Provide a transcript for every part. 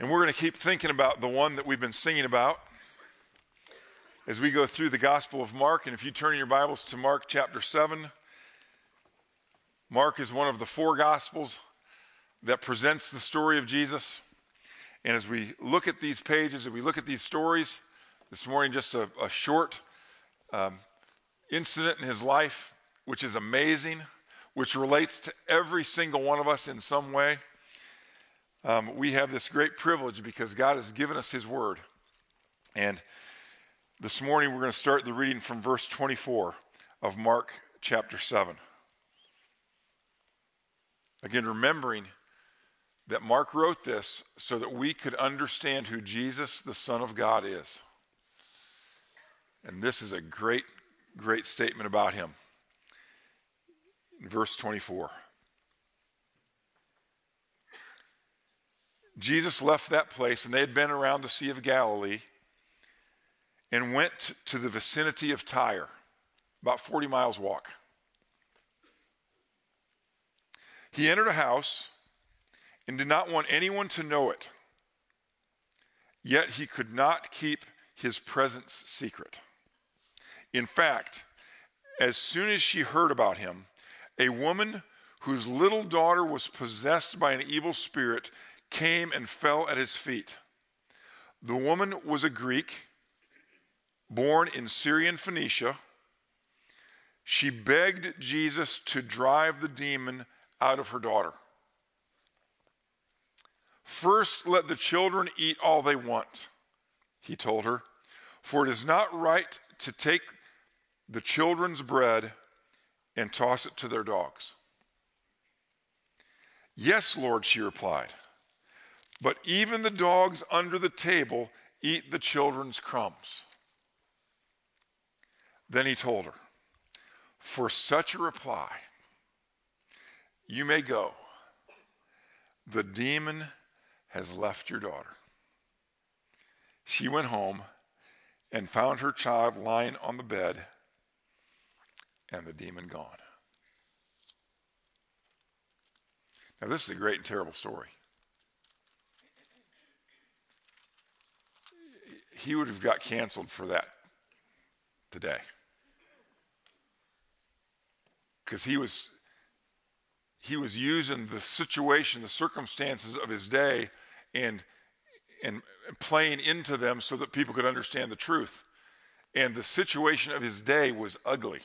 And we're going to keep thinking about the one that we've been singing about as we go through the Gospel of Mark. And if you turn your Bibles to Mark chapter 7, Mark is one of the four Gospels that presents the story of Jesus. And as we look at these pages, as we look at these stories, this morning just a, a short um, incident in his life, which is amazing, which relates to every single one of us in some way. Um, we have this great privilege because God has given us his word. And this morning we're going to start the reading from verse 24 of Mark chapter 7. Again, remembering that Mark wrote this so that we could understand who Jesus, the Son of God, is. And this is a great, great statement about him. In verse 24. Jesus left that place, and they had been around the Sea of Galilee and went to the vicinity of Tyre, about 40 miles walk. He entered a house and did not want anyone to know it. Yet he could not keep his presence secret. In fact, as soon as she heard about him, a woman whose little daughter was possessed by an evil spirit came and fell at his feet. The woman was a Greek, born in Syrian Phoenicia. She begged Jesus to drive the demon out of her daughter. First, let the children eat all they want, he told her, for it is not right to take the children's bread and toss it to their dogs. Yes, Lord, she replied, but even the dogs under the table eat the children's crumbs. Then he told her, For such a reply, you may go. The demon has left your daughter. She went home and found her child lying on the bed and the demon gone. Now, this is a great and terrible story. He would have got canceled for that today. Because he was he was using the situation, the circumstances of his day, and, and playing into them so that people could understand the truth. And the situation of his day was ugly.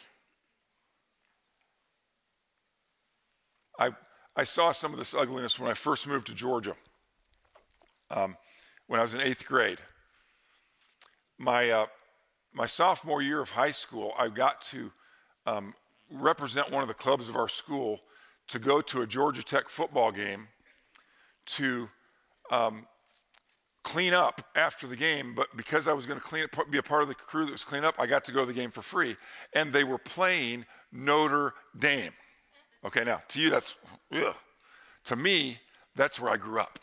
I, I saw some of this ugliness when I first moved to Georgia, um, when I was in eighth grade. My, uh, my sophomore year of high school, I got to um, represent one of the clubs of our school to go to a Georgia Tech football game to um, clean up after the game, but because I was going to clean up, be a part of the crew that was cleaning up, I got to go to the game for free. And they were playing Notre Dame. Okay, now to you that's ugh. to me that's where I grew up,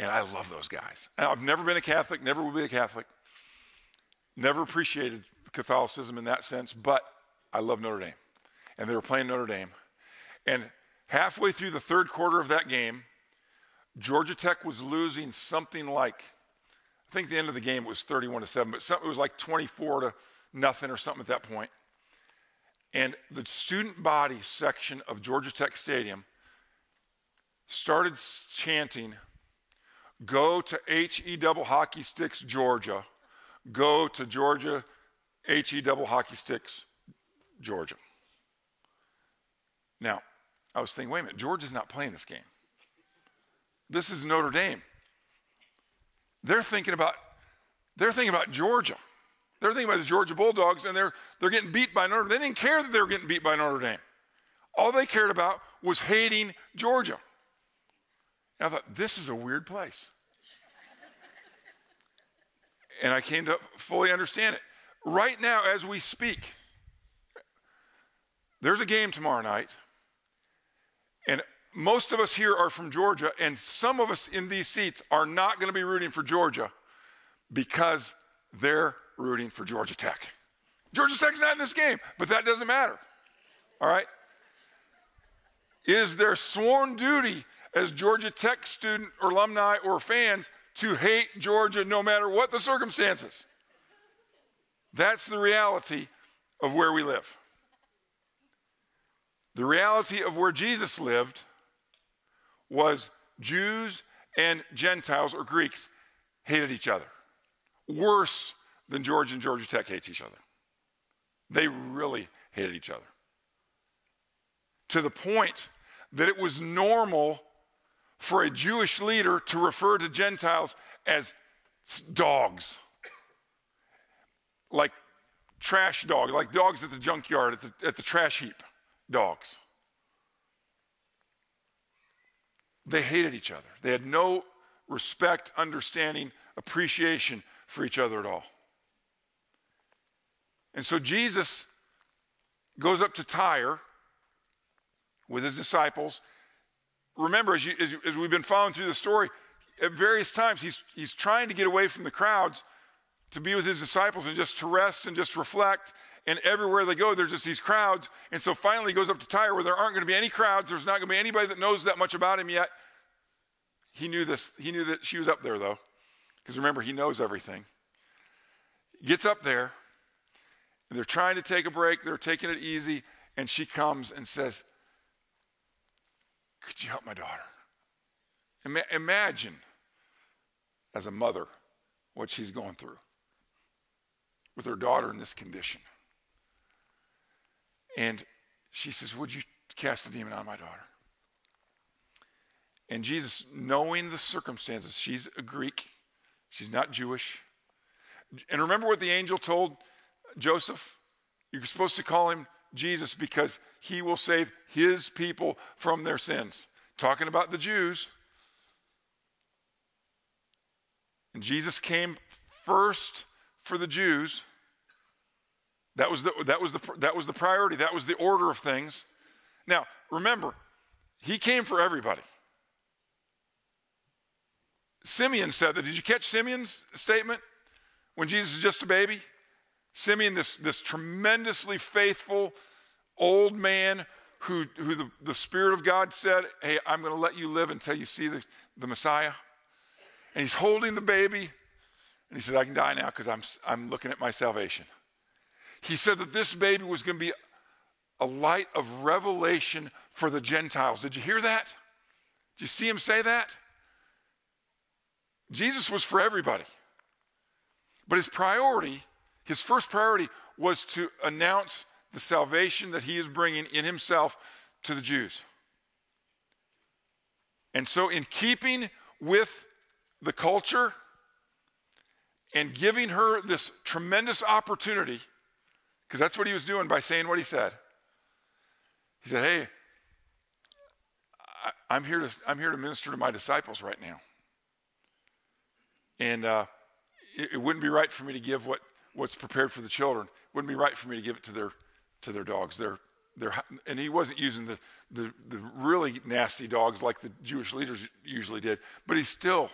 and I love those guys. I've never been a Catholic, never will be a Catholic, never appreciated Catholicism in that sense, but I love Notre Dame, and they were playing Notre Dame, and halfway through the third quarter of that game, Georgia Tech was losing something like, I think the end of the game was 31 to 7, but it was like 24 to nothing or something at that point. And the student body section of Georgia Tech Stadium started chanting, Go to HE double hockey sticks, Georgia. Go to Georgia, HE double hockey sticks, Georgia. Now, I was thinking, wait a minute, Georgia's not playing this game. This is Notre Dame. They're thinking about they're thinking about Georgia. They're thinking about the Georgia Bulldogs, and they're they're getting beat by Notre. Dame. They didn't care that they were getting beat by Notre Dame. All they cared about was hating Georgia. And I thought, this is a weird place. And I came to fully understand it. Right now, as we speak, there's a game tomorrow night and most of us here are from Georgia, and some of us in these seats are not going to be rooting for Georgia because they're rooting for Georgia Tech. Georgia Tech's not in this game, but that doesn't matter. All right? Is their sworn duty as Georgia Tech student or alumni or fans to hate Georgia no matter what the circumstances. That's the reality of where we live. The reality of where Jesus lived was Jews and Gentiles or Greeks hated each other. Worse than Georgia and Georgia Tech hates each other. They really hated each other. To the point that it was normal for a Jewish leader to refer to Gentiles as dogs. Like trash dog, like dogs at the junkyard, at the, at the trash heap, dogs. They hated each other. They had no respect, understanding, appreciation for each other at all. And so Jesus goes up to Tyre with his disciples. Remember, as, you, as, as, we've been following through the story, at various times he's, he's trying to get away from the crowds to be with his disciples and just to rest and just reflect. And everywhere they go, there's just these crowds. And so finally he goes up to Tyre where there aren't going to be any crowds. There's not going to be anybody that knows that much about him yet. He knew this. He knew that she was up there, though, because remember, he knows everything. He gets up there, and they're trying to take a break. They're taking it easy. And she comes and says, Could you help my daughter? Ima- imagine, as a mother, what she's going through with her daughter in this condition. And she says, Would you cast a demon out of my daughter? And Jesus, knowing the circumstances, she's a Greek, she's not Jewish. And remember what the angel told Joseph? You're supposed to call him Jesus because he will save his people from their sins. Talking about the Jews. And Jesus came first for the Jews. That was the, that, was the, that was the priority, that was the order of things. Now, remember, he came for everybody. Simeon said that. Did you catch Simeon's statement when Jesus is just a baby? Simeon, this, this tremendously faithful old man who, who the, the Spirit of God said, Hey, I'm going to let you live until you see the, the Messiah. And he's holding the baby, and he said, I can die now because I'm, I'm looking at my salvation. He said that this baby was going to be a light of revelation for the Gentiles. Did you hear that? Did you see him say that? Jesus was for everybody. But his priority, his first priority, was to announce the salvation that he is bringing in himself to the Jews. And so, in keeping with the culture and giving her this tremendous opportunity, because that's what he was doing by saying what he said, he said, Hey, I, am here to, I'm here to minister to my disciples right now. And uh, it, it, wouldn't be right for me to give what, what's prepared for the children. It wouldn't be right for me to give it to their, to their dogs. They're, they're, and he wasn't using the, the, the really nasty dogs like the Jewish leaders usually did, but he's still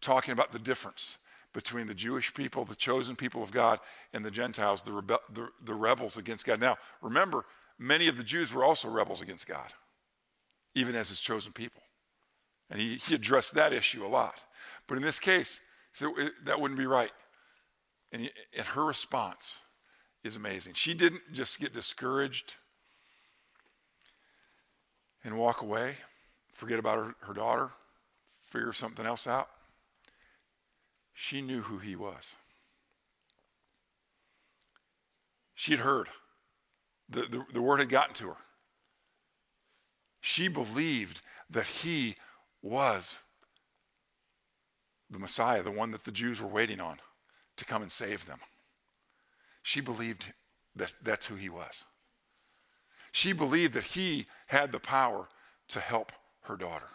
talking about the difference between the Jewish people, the chosen people of God, and the Gentiles, the, rebe- the, the rebels against God. Now, remember, many of the Jews were also rebels against God, even as his chosen people. And he, he addressed that issue a lot. But in this case, so that wouldn't be right. And, and her response is amazing. She didn't just get discouraged and walk away, forget about her, her daughter, figure something else out. She knew who he was. She had heard. The, the, the word had gotten to her. She believed that he was the Messiah, the one that the Jews were waiting on to come and save them. She believed that that's who he was. She believed that he had the power to help her daughter.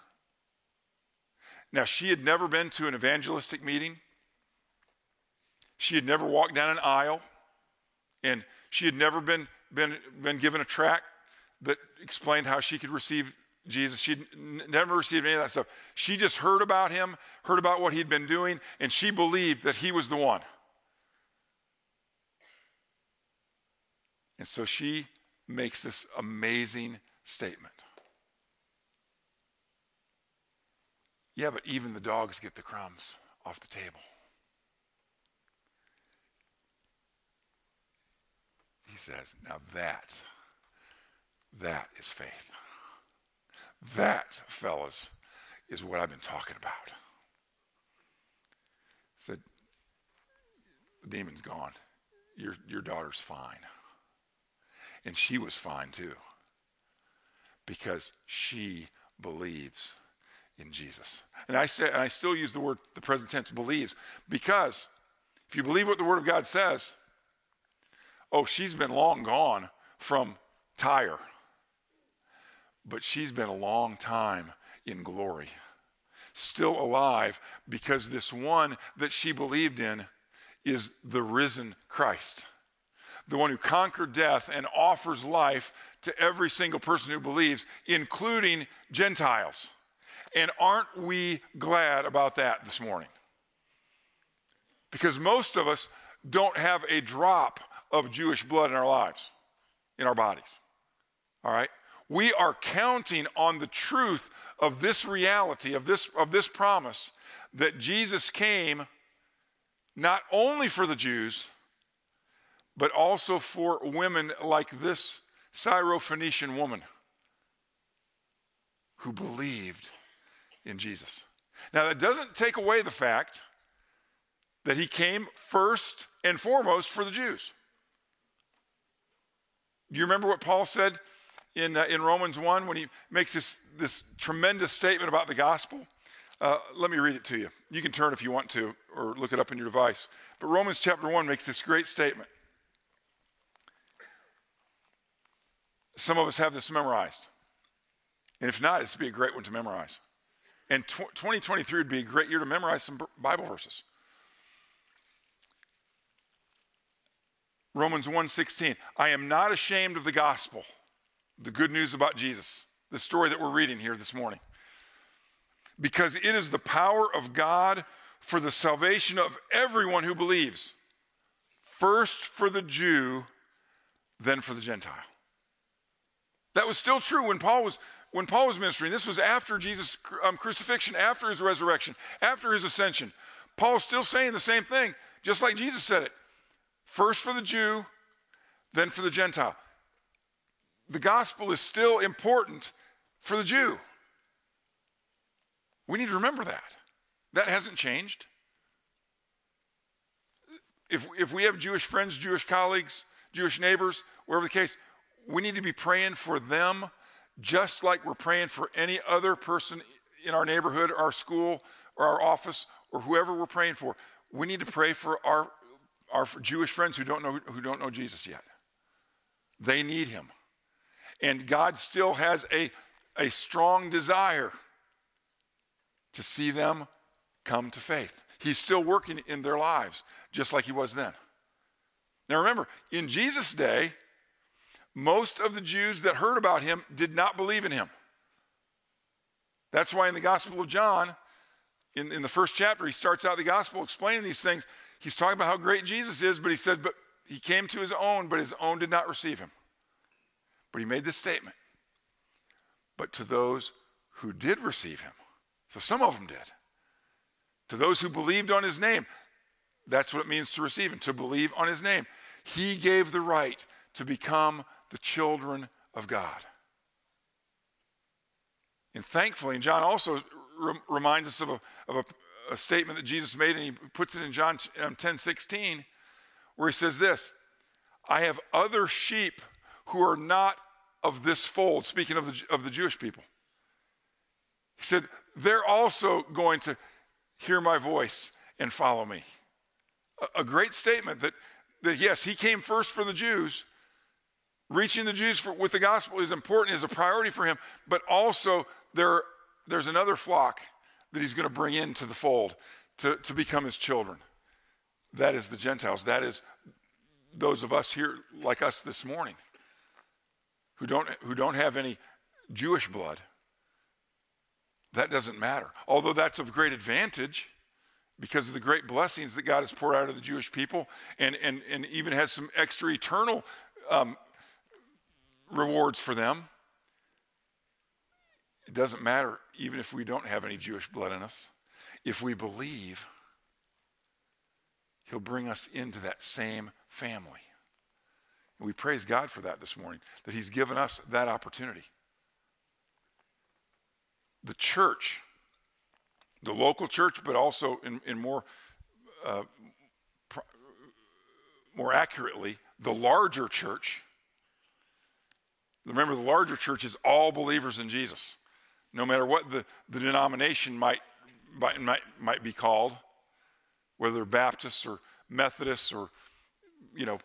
Now, she had never been to an evangelistic meeting. She had never walked down an aisle. And she had never been, been, been given a tract that explained how she could receive Jesus. She'd never received any of that stuff. She just heard about him, heard about what he'd been doing, and she believed that he was the one. And so she makes this amazing statement. Yeah, but even the dogs get the crumbs off the table. He says, now that, that is faith. That, fellas, is what I've been talking about. Said, the demon's gone. Your, your daughter's fine. And she was fine too. Because she believes in Jesus. And I say, and I still use the word, the present tense, believes, because if you believe what the Word of God says, oh, she's been long gone from Tyre, but she's been a long time in glory, still alive because this one that she believed in is the risen Christ, the one who conquered death and offers life to every single person who believes, including Gentiles. And aren't we glad about that this morning? Because most of us don't have a drop of Jewish blood in our lives, in our bodies. All right? We are counting on the truth of this reality, of this, of this promise, that Jesus came not only for the Jews, but also for women like this Syrophoenician woman who believed in Jesus. Now, that doesn't take away the fact that he came first and foremost for the Jews. Do you remember what Paul said in, uh, in Romans 1 when he makes this, this tremendous statement about the gospel? Uh, let me read it to you. You can turn if you want to or look it up in your device. But Romans chapter 1 makes this great statement. Some of us have this memorized. And if not, it's to be a great one to memorize. And tw- 2023 would be a great year to memorize some Bible verses. Romans 1:16. I am not ashamed of the gospel, the good news about Jesus, the story that we're reading here this morning. Because it is the power of God for the salvation of everyone who believes. First for the Jew, then for the Gentile. That was still true when Paul was when Paul was ministering. This was after Jesus' um, crucifixion, after his resurrection, after his ascension. Paul's still saying the same thing, just like Jesus said it. First for the Jew, then for the Gentile. The gospel is still important for the Jew. We need to remember that. That hasn't changed. If, if we have Jewish friends, Jewish colleagues, Jewish neighbors, wherever the case, we need to be praying for them just like we're praying for any other person in our neighborhood, our school, or our office, or whoever we're praying for. We need to pray for our our Jewish friends who don't know, who don't know Jesus yet. They need him. And God still has a, a strong desire to see them come to faith. He's still working in their lives, just like he was then. Now remember, in Jesus' day, most of the Jews that heard about him did not believe in him. That's why in the Gospel of John, in, in the first chapter, he starts out the Gospel explaining these things he's talking about how great Jesus is, but he said, but he came to his own, but his own did not receive him. But he made this statement. But to those who did receive him, so some of them did, to those who believed on his name, that's what it means to receive him, to believe on his name. He gave the right to become the children of God. And thankfully, and John also reminds us of a, of a a statement that Jesus made, and he puts it in John um, 10 16, where he says this I have other sheep who are not of this fold, speaking of the, of the Jewish people. He said, They're also going to hear my voice and follow me. A, a great statement that, that, yes, he came first for the Jews. Reaching the Jews for, with the gospel is important, is a priority for him, but also there, there's another flock that he's going to bring into the fold to, to become his children. That is the Gentiles. That is those of us here, like us this morning, who don't, who don't have any Jewish blood. That doesn't matter. Although that's of great advantage because of the great blessings that God has poured out of the Jewish people and, and, and even has some extra eternal um, rewards for them. It doesn't matter, even if we don't have any Jewish blood in us. If we believe, He'll bring us into that same family. And we praise God for that this morning, that He's given us that opportunity. The church, the local church, but also in, in more, uh, more accurately, the larger church. Remember, the larger church is all believers in Jesus, no matter what the, the denomination might, might, might, might be called, whether they're Baptists or Methodists or, you know,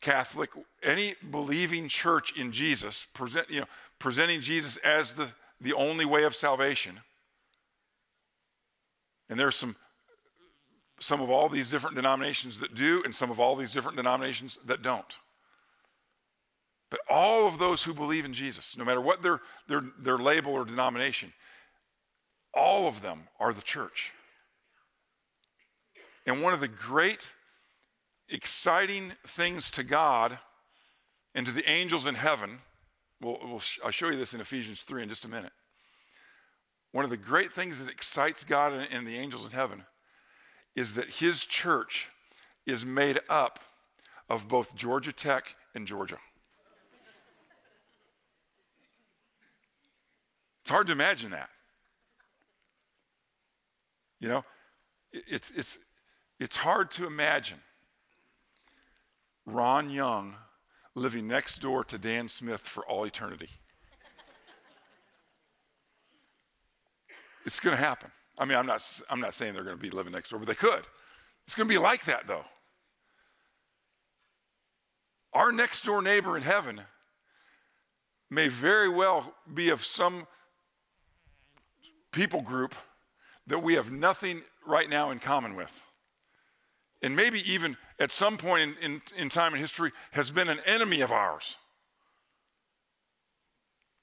Catholic, any believing church in Jesus, present, you know, presenting Jesus as the, the only way of salvation. And there's some some of all these different denominations that do, and some of all these different denominations that don't. But all of those who believe in Jesus, no matter what their, their, their label or denomination, all of them are the church. And one of the great, exciting things to God and to the angels in heaven, we'll, we'll, I'll show you this in Ephesians 3 in just a minute. One of the great things that excites God and, and the angels in heaven is that his church is made up of both Georgia Tech and Georgia. It's hard to imagine that. You know, it's, it's, it's hard to imagine Ron Young living next door to Dan Smith for all eternity. it's going to happen. I mean, I'm not, I'm not saying they're going to be living next door, but they could. It's going to be like that, though. Our next door neighbor in heaven may very well be of some people group that we have nothing right now in common with. And maybe even at some point in, in, in time in history has been an enemy of ours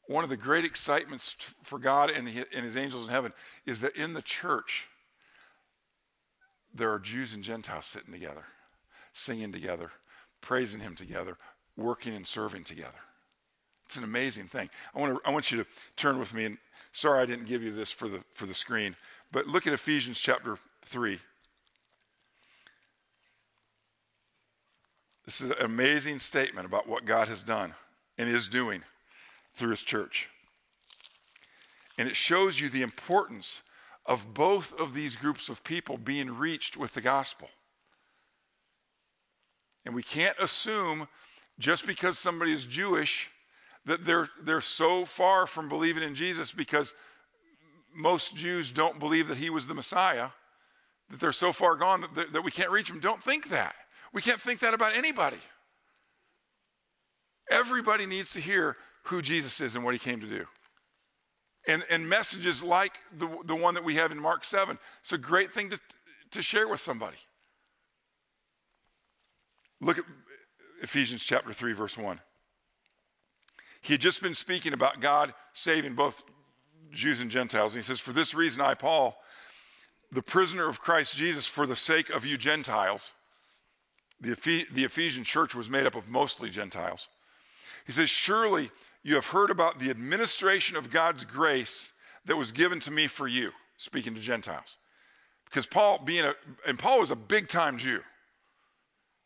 one of the great excitements for God and his angels in heaven is that in the church, there are Jews and Gentiles sitting together, singing together, praising Him together, working and serving together. It's an amazing thing. I want, to, I want you to turn with me, and sorry I didn't give you this for the, for the screen, but look at Ephesians chapter 3. This is an amazing statement about what God has done and is doing through his church. And it shows you the importance of both of these groups of people being reached with the gospel. And we can't assume just because somebody is Jewish that they're, they're so far from believing in Jesus because most Jews don't believe that he was the Messiah, that they're so far gone that, that we can't reach them. Don't think that. We can't think that about anybody. Everybody needs to hear who Jesus is and what he came to do. And, and messages like the, the one that we have in Mark 7, it's a great thing to, to share with somebody. Look at Ephesians chapter 3, verse 1. He had just been speaking about God saving both Jews and Gentiles. And he says, For this reason, I, Paul, the prisoner of Christ Jesus, for the sake of you Gentiles, the, the Ephesian church was made up of mostly Gentiles. He says, Surely you have heard about the administration of God's grace that was given to me for you, speaking to Gentiles. Because Paul, being a, and Paul was a big time Jew.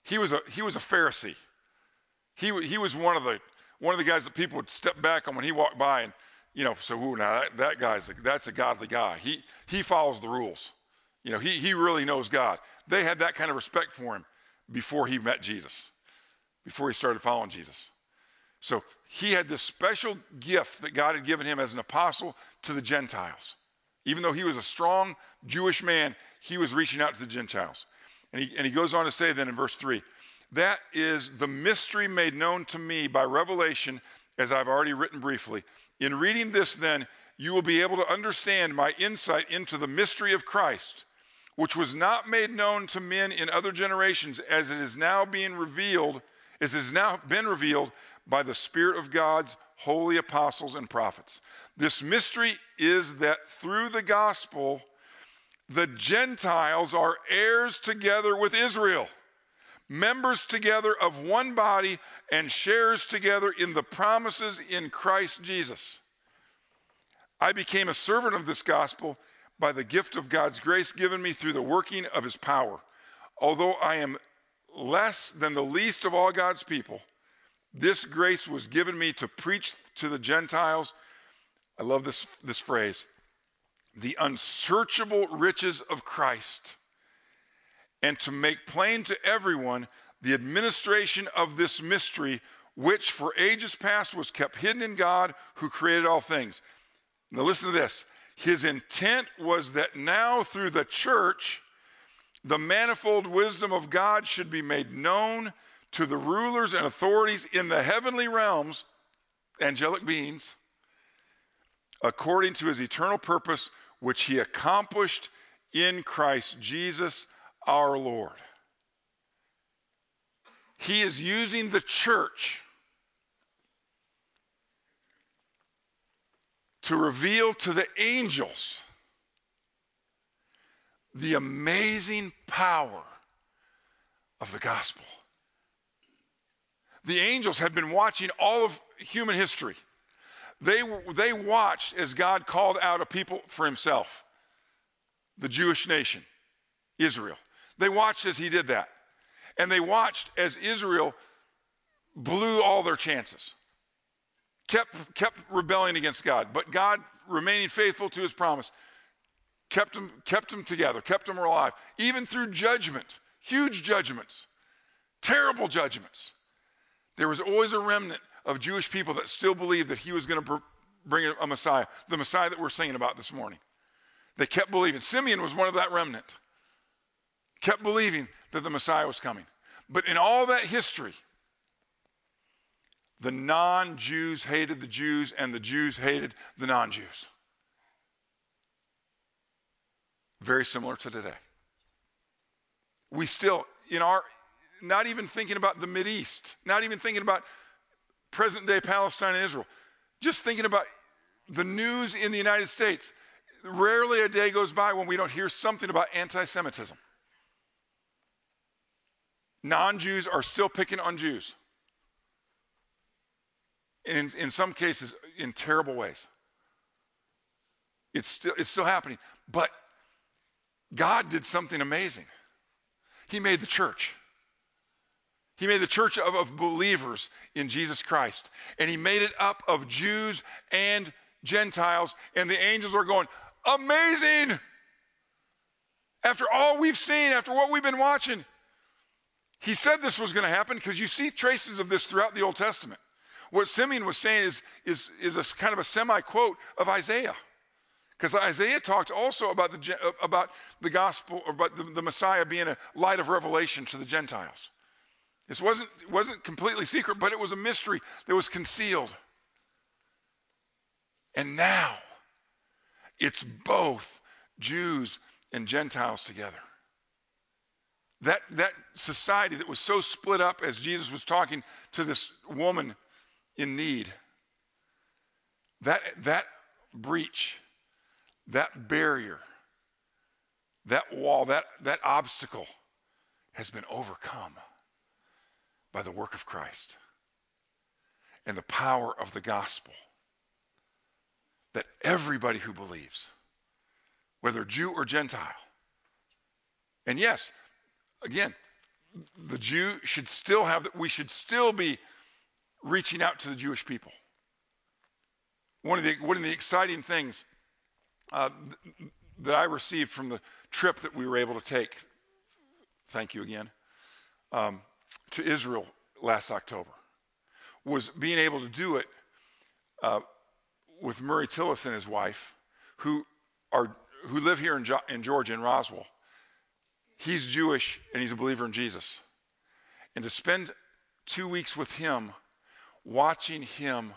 He was a, he was a Pharisee. He, he was one of the, one of the guys that people would step back on when he walked by and, you know, so, who now that, that guy's, a, that's a godly guy. He, he follows the rules. You know, he, he really knows God. They had that kind of respect for him before he met Jesus, before he started following Jesus. So he had this special gift that God had given him as an apostle to the Gentiles. Even though he was a strong Jewish man, he was reaching out to the Gentiles. And he, and he goes on to say then in verse 3 that is the mystery made known to me by revelation, as I've already written briefly. In reading this, then, you will be able to understand my insight into the mystery of Christ, which was not made known to men in other generations, as it is now being revealed, as it has now been revealed by the Spirit of God's holy apostles and prophets. This mystery is that through the gospel, the Gentiles are heirs together with Israel, members together of one body, and shares together in the promises in Christ Jesus. I became a servant of this gospel by the gift of God's grace given me through the working of his power. Although I am less than the least of all God's people, this grace was given me to preach to the Gentiles. I love this, this phrase the unsearchable riches of Christ, and to make plain to everyone the administration of this mystery, which for ages past was kept hidden in God who created all things. Now, listen to this. His intent was that now through the church, the manifold wisdom of God should be made known to the rulers and authorities in the heavenly realms, angelic beings, according to his eternal purpose, which he accomplished in Christ Jesus our Lord. He is using the church to reveal to the angels the amazing power of the gospel. The angels had been watching all of human history. They, they watched as God called out a people for himself, the Jewish nation, Israel. They watched as he did that. And they watched as Israel blew all their chances, kept, kept rebelling against God. But God, remaining faithful to his promise, kept them, kept them together, kept them alive, even through judgment, huge judgments, terrible judgments. There was always a remnant of Jewish people that still believed that he was going to bring a Messiah, the Messiah that we're singing about this morning. They kept believing. Simeon was one of that remnant. Kept believing that the Messiah was coming. But in all that history, the non Jews hated the Jews and the Jews hated the non Jews. Very similar to today. We still, in our, not even thinking about the East, not even thinking about present day Palestine and Israel, just thinking about the news in the United States. Rarely a day goes by when we don't hear something about anti Semitism. Non Jews are still picking on Jews. In, in some cases, in terrible ways. It's still, it's still happening. But God did something amazing. He made the church. He made the church of, of, believers in Jesus Christ. And he made it up of Jews and Gentiles. And the angels are going, Amazing! After all we've seen, after what we've been watching. He said this was going to happen because you see traces of this throughout the Old Testament. What Simeon was saying is, is, is a kind of a semi quote of Isaiah. Because Isaiah talked also about the, uh, about the gospel, about the, the Messiah being a light of revelation to the Gentiles. This wasn't, wasn't completely secret, but it was a mystery that was concealed. And now, it's both Jews and Gentiles together. That, that society that was so split up as Jesus was talking to this woman in need, that, that breach that barrier, that wall, that, that obstacle has been overcome by the work of Christ and the power of the gospel. That everybody who believes, whether Jew or Gentile, and yes, again, the Jew should still have, we should still be reaching out to the Jewish people. One of the, one of the exciting things uh, that I received from the trip that we were able to take, thank you again, um, to Israel last October, was being able to do it uh, with Murray Tillis and his wife, who are who live here in, jo- in Georgia in Roswell. He's Jewish and he's a believer in Jesus, and to spend two weeks with him, watching him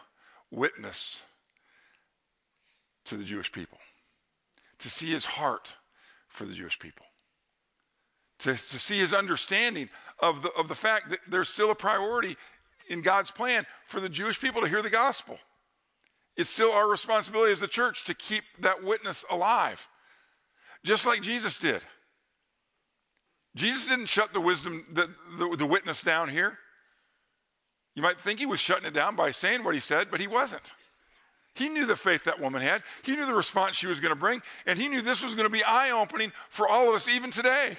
witness to the Jewish people to see his heart for the Jewish people, to, to see his understanding of the, of the fact that there's still a priority in God's plan for the Jewish people to hear the gospel. It's still our responsibility as the church to keep that witness alive, just like Jesus did. Jesus didn't shut the wisdom, the, the, the witness down here. You might think he was shutting it down by saying what he said, but he wasn't. He knew the faith that woman had. He knew the response she was going to bring. And he knew this was going to be eye opening for all of us, even today,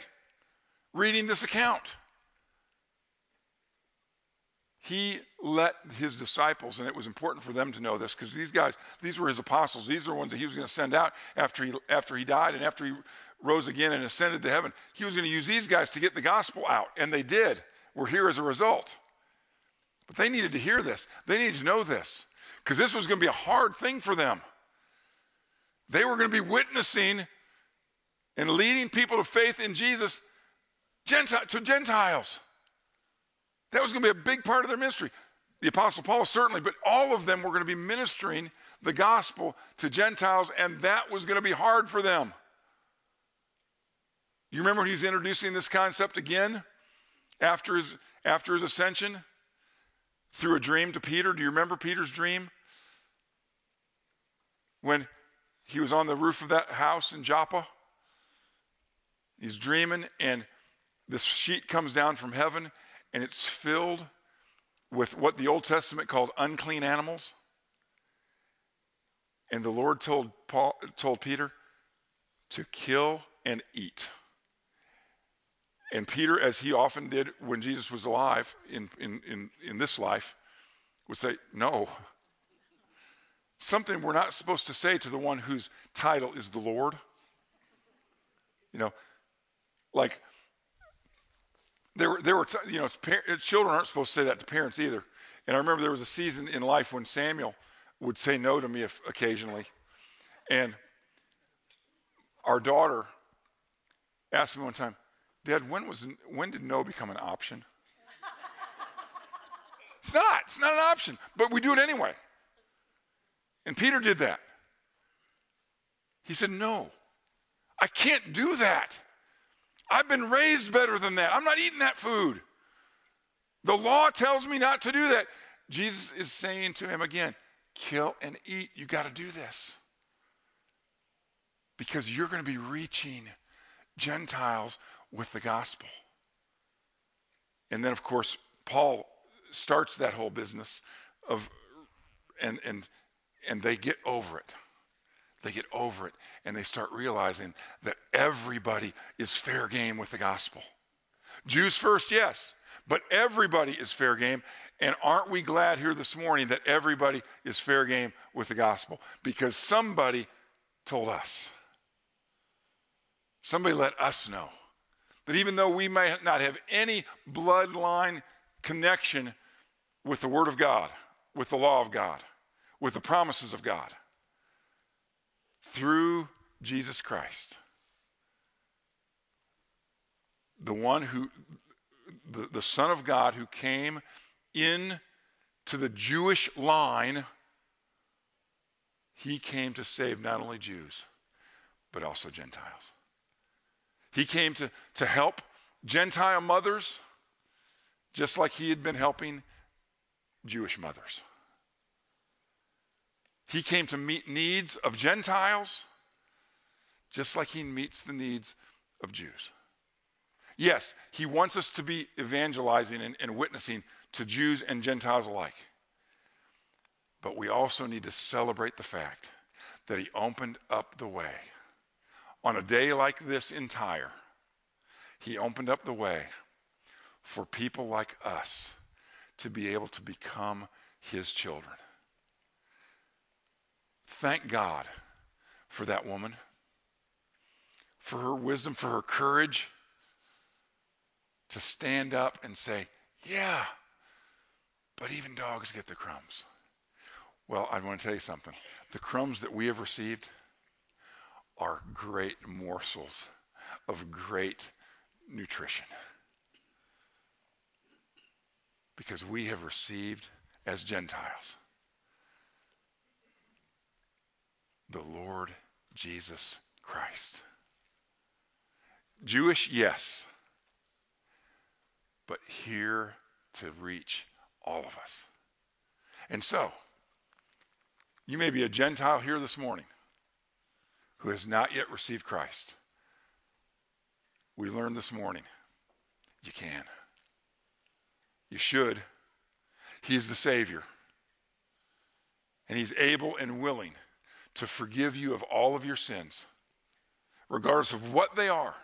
reading this account. He let his disciples, and it was important for them to know this because these guys, these were his apostles. These are the ones that he was going to send out after he, after he died and after he rose again and ascended to heaven. He was going to use these guys to get the gospel out, and they did. We're here as a result. But they needed to hear this, they needed to know this because this was going to be a hard thing for them. They were going to be witnessing and leading people to faith in Jesus Gentile, to Gentiles. That was going to be a big part of their ministry. The Apostle Paul, certainly, but all of them were going to be ministering the gospel to Gentiles, and that was going to be hard for them. You remember he's introducing this concept again after his, after his ascension through a dream to Peter? Do you remember Peter's dream? When he was on the roof of that house in Joppa, he's dreaming, and this sheet comes down from heaven and it's filled with what the Old Testament called unclean animals. And the Lord told Paul told Peter to kill and eat. And Peter, as he often did when Jesus was alive in, in, in, in this life, would say, No. Something we're not supposed to say to the one whose title is the Lord. You know, like there were, there were you know, children aren't supposed to say that to parents either. And I remember there was a season in life when Samuel would say no to me if, occasionally. And our daughter asked me one time, Dad, when, was, when did no become an option? it's not. It's not an option, but we do it anyway. And Peter did that. He said, No, I can't do that. I've been raised better than that. I'm not eating that food. The law tells me not to do that. Jesus is saying to him again, kill and eat. You got to do this. Because you're going to be reaching Gentiles with the gospel. And then, of course, Paul starts that whole business of, and, and, and they get over it. They get over it and they start realizing that everybody is fair game with the gospel. Jews first, yes, but everybody is fair game. And aren't we glad here this morning that everybody is fair game with the gospel? Because somebody told us. Somebody let us know that even though we may not have any bloodline connection with the Word of God, with the law of God, with the promises of God, through Jesus Christ. The one who, the, the Son of God who came in to the Jewish line, he came to save not only Jews, but also Gentiles. He came to, to help Gentile mothers just like he had been helping Jewish mothers. He came to meet needs of Gentiles just like he meets the needs of Jews. Yes, he wants us to be evangelizing and, and, witnessing to Jews and Gentiles alike. But we also need to celebrate the fact that he opened up the way. On a day like this in Tyre, he opened up the way for people like us to be able to become his children. Thank God for that woman, for her wisdom, for her courage to stand up and say, Yeah, but even dogs get the crumbs. Well, I want to tell you something. The crumbs that we have received are great morsels of great nutrition. Because we have received as Gentiles the Lord Jesus Christ. Jewish, yes, but here to reach all of us. And so, you may be a Gentile here this morning who has not yet received Christ. We learned this morning you can. You should. He's the Savior. And he's able and willing to forgive you of all of your sins, regardless of what they are,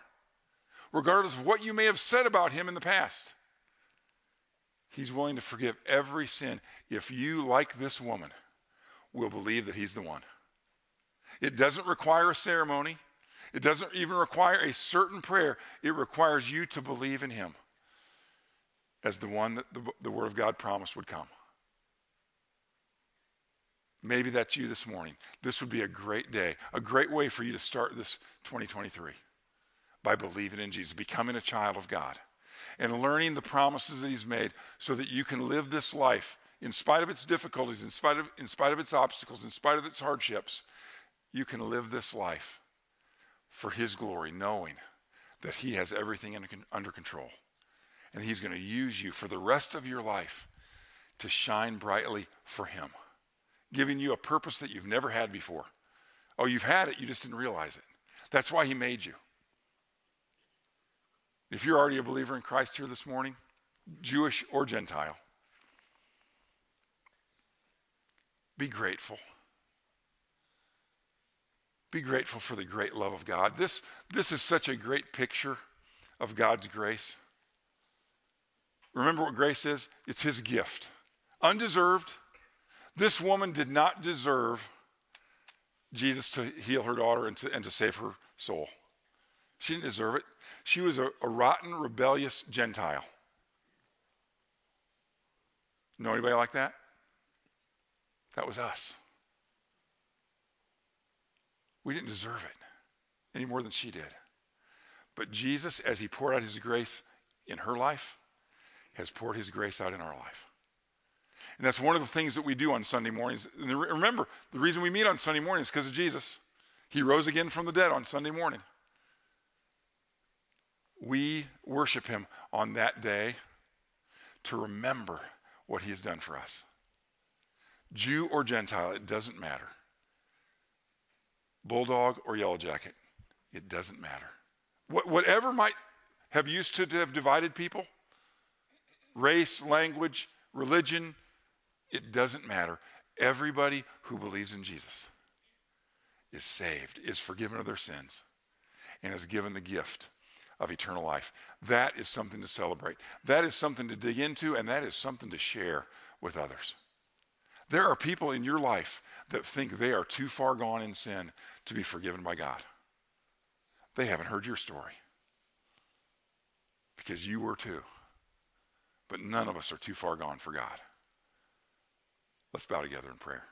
regardless of what you may have said about him in the past. He's willing to forgive every sin if you, like this woman, will believe that he's the one. It doesn't require a ceremony. It doesn't even require a certain prayer. It requires you to believe in him as the one that the, the Word of God promised would come. Maybe that's you this morning. This would be a great day, a great way for you to start this 2023 by believing in Jesus, becoming a child of God, and learning the promises that He's made so that you can live this life in spite of its difficulties, in spite of, in spite of its obstacles, in spite of its hardships. You can live this life for His glory, knowing that He has everything under control. And He's going to use you for the rest of your life to shine brightly for Him giving you a purpose that you've never had before. Oh, you've had it, you just didn't realize it. That's why He made you. If you're already a believer in Christ here this morning, Jewish or Gentile, be grateful. Be grateful for the great love of God. This, this is such a great picture of God's grace. Remember what grace is? It's His gift. Undeserved, this woman did not deserve Jesus to heal her daughter and to, and to save her soul. She didn't deserve it. She was a, a rotten, rebellious Gentile. Know anybody like that? That was us. We didn't deserve it any more than she did. But Jesus, as he poured out his grace in her life, has poured his grace out in our life. And that's one of the things that we do on Sunday mornings. And remember, the reason we meet on Sunday morning is because of Jesus. He rose again from the dead on Sunday morning. We worship him on that day to remember what he has done for us. Jew or Gentile, it doesn't matter. Bulldog or Yellow Jacket, it doesn't matter. What, whatever might have used to have divided people race, language, religion, it doesn't matter. Everybody who believes in Jesus is saved, is forgiven of their sins, and is given the gift of eternal life. That is something to celebrate. That is something to dig into, and that is something to share with others. There are people in your life that think they are too far gone in sin to be forgiven by God. They haven't heard your story because you were too. But none of us are too far gone for God. Let's bow together in prayer.